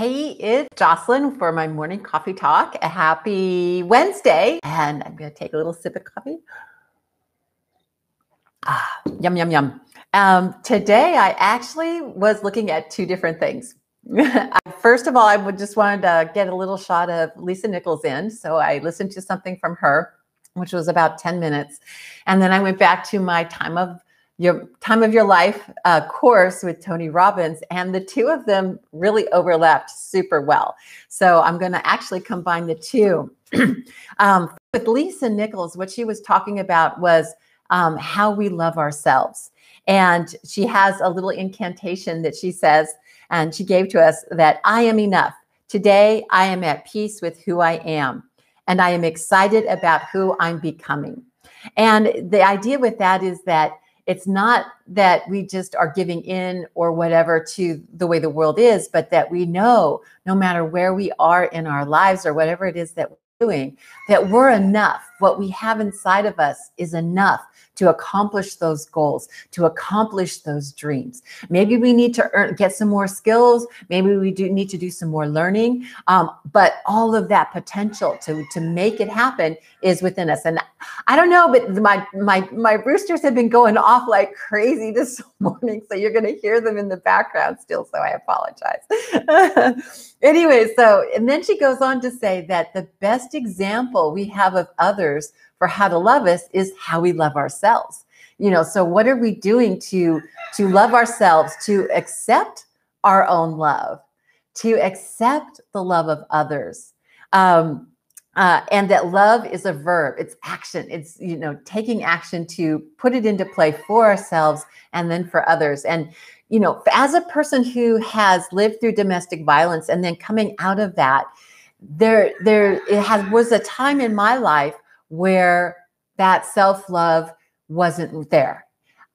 Hey, it's Jocelyn for my morning coffee talk. A happy Wednesday. And I'm going to take a little sip of coffee. Ah, yum, yum, yum. Um, today, I actually was looking at two different things. First of all, I would just wanted to get a little shot of Lisa Nichols in. So I listened to something from her, which was about 10 minutes. And then I went back to my time of your time of your life uh, course with Tony Robbins, and the two of them really overlapped super well. So I'm going to actually combine the two. um, with Lisa Nichols, what she was talking about was um, how we love ourselves. And she has a little incantation that she says, and she gave to us that I am enough. Today, I am at peace with who I am, and I am excited about who I'm becoming. And the idea with that is that it's not that we just are giving in or whatever to the way the world is, but that we know no matter where we are in our lives or whatever it is that we're doing, that we're enough. What we have inside of us is enough to accomplish those goals, to accomplish those dreams. Maybe we need to earn, get some more skills. Maybe we do need to do some more learning. Um, but all of that potential to to make it happen is within us. And I don't know, but my my my roosters have been going off like crazy this morning, so you're going to hear them in the background still. So I apologize. anyway, so and then she goes on to say that the best example we have of others for how to love us is how we love ourselves you know so what are we doing to to love ourselves to accept our own love to accept the love of others? Um, uh, and that love is a verb. It's action. It's you know taking action to put it into play for ourselves and then for others. And you know as a person who has lived through domestic violence and then coming out of that there there it has was a time in my life where that self love wasn't there.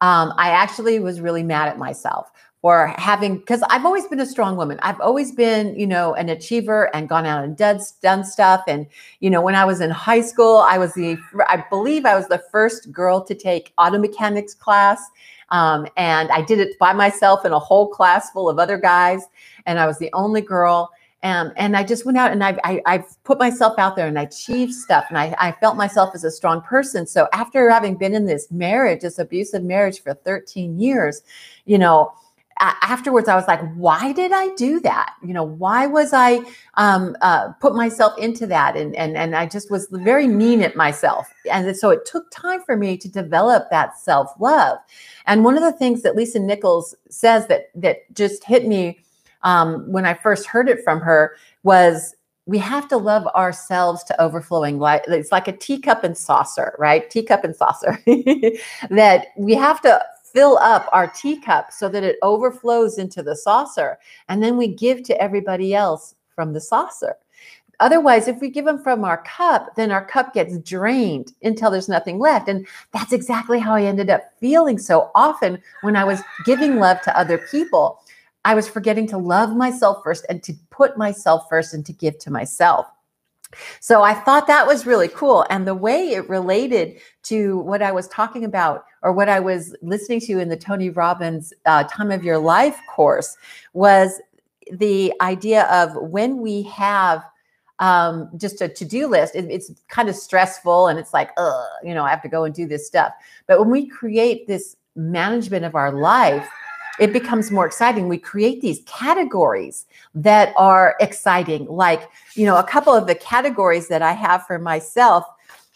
Um, I actually was really mad at myself for having, because I've always been a strong woman. I've always been, you know, an achiever and gone out and done, done stuff. And, you know, when I was in high school, I was the, I believe I was the first girl to take auto mechanics class. Um, and I did it by myself in a whole class full of other guys. And I was the only girl. Um, and I just went out and I, I, I put myself out there and I achieved stuff and I, I felt myself as a strong person. So after having been in this marriage, this abusive marriage for 13 years, you know, afterwards i was like why did i do that? You know why was i um, uh, put myself into that? And, and and i just was very mean at myself. And so it took time for me to develop that self-love. And one of the things that lisa nichols says that that just hit me um, when I first heard it from her was we have to love ourselves to overflowing. Like it's like a teacup and saucer, right? Teacup and saucer. that we have to fill up our teacup so that it overflows into the saucer, and then we give to everybody else from the saucer. Otherwise, if we give them from our cup, then our cup gets drained until there's nothing left. And that's exactly how I ended up feeling so often when I was giving love to other people. I was forgetting to love myself first and to put myself first and to give to myself. So I thought that was really cool. And the way it related to what I was talking about or what I was listening to in the Tony Robbins uh, Time of Your Life course was the idea of when we have um, just a to-do list, it, it's kind of stressful and it's like, you know, I have to go and do this stuff. But when we create this management of our life, it becomes more exciting. We create these categories that are exciting. Like, you know, a couple of the categories that I have for myself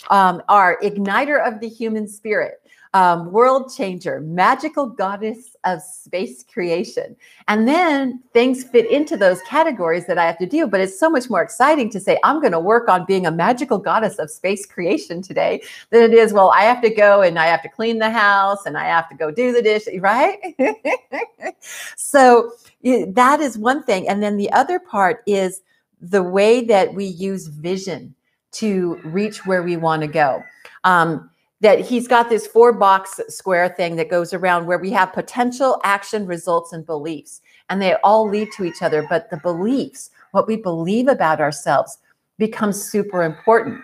um, are igniter of the human spirit um, world changer, magical goddess of space creation. And then things fit into those categories that I have to do. But it's so much more exciting to say, I'm going to work on being a magical goddess of space creation today than it is, well, I have to go and I have to clean the house and I have to go do the dish, right? so that is one thing. And then the other part is the way that we use vision to reach where we want to go. Um, that he's got this four box square thing that goes around where we have potential action results and beliefs and they all lead to each other but the beliefs what we believe about ourselves becomes super important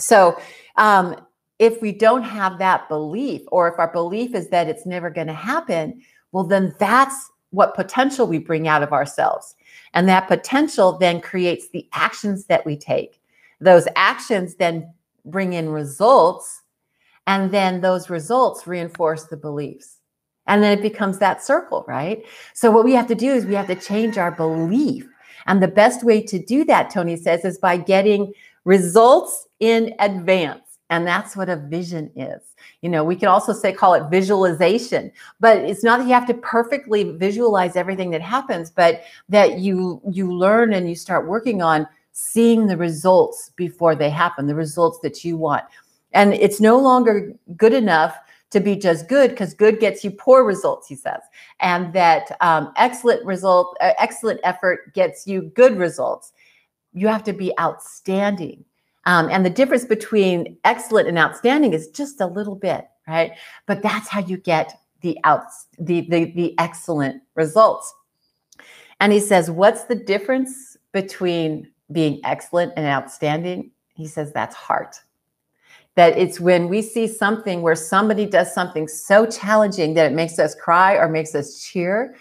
so um, if we don't have that belief or if our belief is that it's never going to happen well then that's what potential we bring out of ourselves. And that potential then creates the actions that we take. Those actions then bring in results. And then those results reinforce the beliefs. And then it becomes that circle, right? So, what we have to do is we have to change our belief. And the best way to do that, Tony says, is by getting results in advance. And that's what a vision is. You know, we can also say call it visualization, but it's not that you have to perfectly visualize everything that happens, but that you you learn and you start working on seeing the results before they happen, the results that you want. And it's no longer good enough to be just good because good gets you poor results he says and that um, excellent result uh, excellent effort gets you good results you have to be outstanding um, and the difference between excellent and outstanding is just a little bit, right? But that's how you get the out the, the the excellent results. And he says, what's the difference between being excellent and outstanding? He says that's heart. That it's when we see something where somebody does something so challenging that it makes us cry or makes us cheer,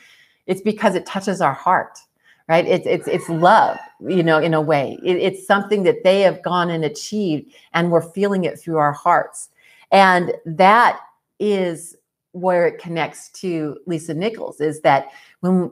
it's because it touches our heart right it's it's it's love you know in a way it, it's something that they have gone and achieved and we're feeling it through our hearts and that is where it connects to lisa nichols is that when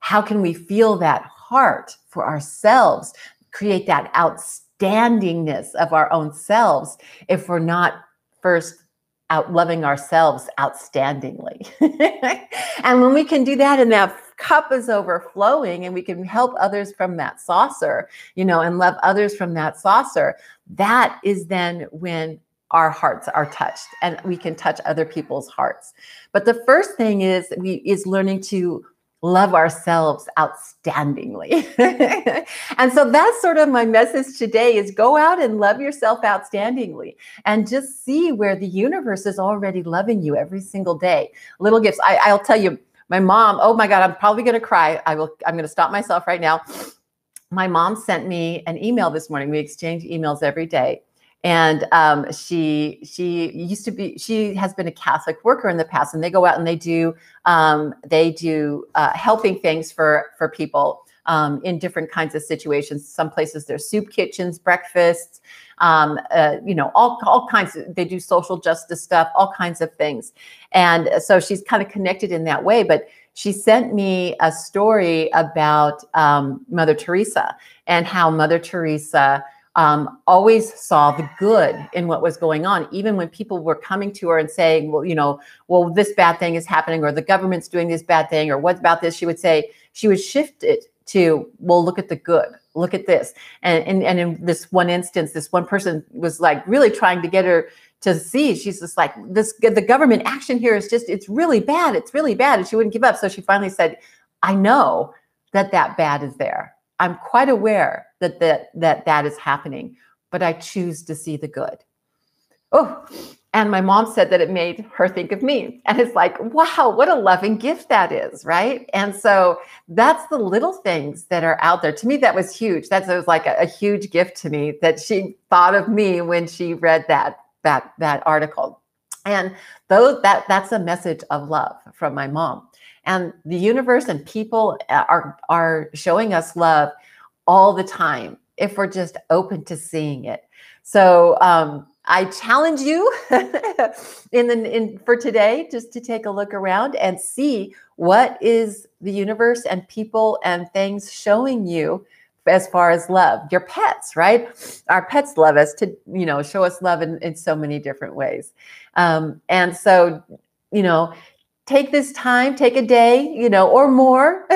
how can we feel that heart for ourselves create that outstandingness of our own selves if we're not first out loving ourselves outstandingly and when we can do that and that cup is overflowing and we can help others from that saucer, you know, and love others from that saucer, that is then when our hearts are touched and we can touch other people's hearts. But the first thing is we is learning to love ourselves outstandingly. and so that's sort of my message today is go out and love yourself outstandingly and just see where the universe is already loving you every single day. Little gifts. I, I'll tell you, my mom, oh my God, I'm probably to cry. I will, I'm to stop myself right now. My mom sent me an email this morning. We exchange emails every day. And um, she she used to be she has been a Catholic worker in the past, and they go out and they do um, they do uh, helping things for for people um, in different kinds of situations. Some places there's soup kitchens, breakfasts, um, uh, you know, all, all kinds of, they do social justice stuff, all kinds of things. And so she's kind of connected in that way. But she sent me a story about um, Mother Teresa and how Mother Teresa um, always saw the good in what was going on, even when people were coming to her and saying, well, you know, well, this bad thing is happening, or the government's doing this bad thing, or what about this? She would say, she would shift it to, well, look at the good, look at this. And, and, and in this one instance, this one person was like really trying to get her to see. She's just like, this, the government action here is just, it's really bad. It's really bad. And she wouldn't give up. So she finally said, I know that that bad is there. I'm quite aware that that, that, that is happening, but I choose to see the good. Oh, and my mom said that it made her think of me. And it's like, wow, what a loving gift that is, right? And so that's the little things that are out there. To me, that was huge. That was like a, a huge gift to me that she thought of me when she read that that that article. And though that that's a message of love from my mom. And the universe and people are are showing us love all the time if we're just open to seeing it. So um, I challenge you in the in for today just to take a look around and see what is the universe and people and things showing you as far as love. Your pets right? Our pets love us to you know show us love in, in so many different ways. Um, and so you know take this time take a day you know or more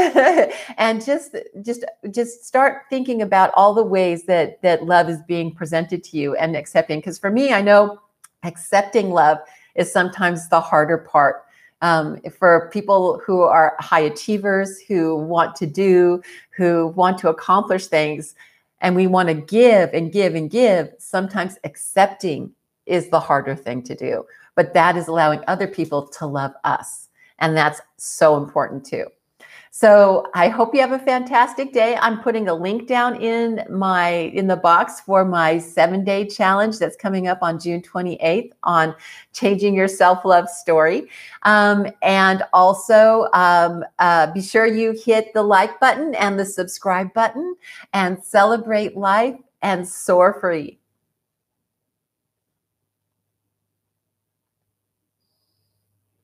and just just just start thinking about all the ways that that love is being presented to you and accepting. Because for me i know accepting love is sometimes the harder part. Um, for people who are high achievers who want to do who want to accomplish things and we want to give and give and give sometimes accepting is the harder thing to do but that is allowing other people to love us. And that's so important too. So I hope you have a fantastic day. I'm putting a link down in my in the box for my seven day challenge that's coming up on June 28th on changing your self love story. Um, and also um, uh, be sure you hit the like button and the subscribe button and celebrate life and soar free.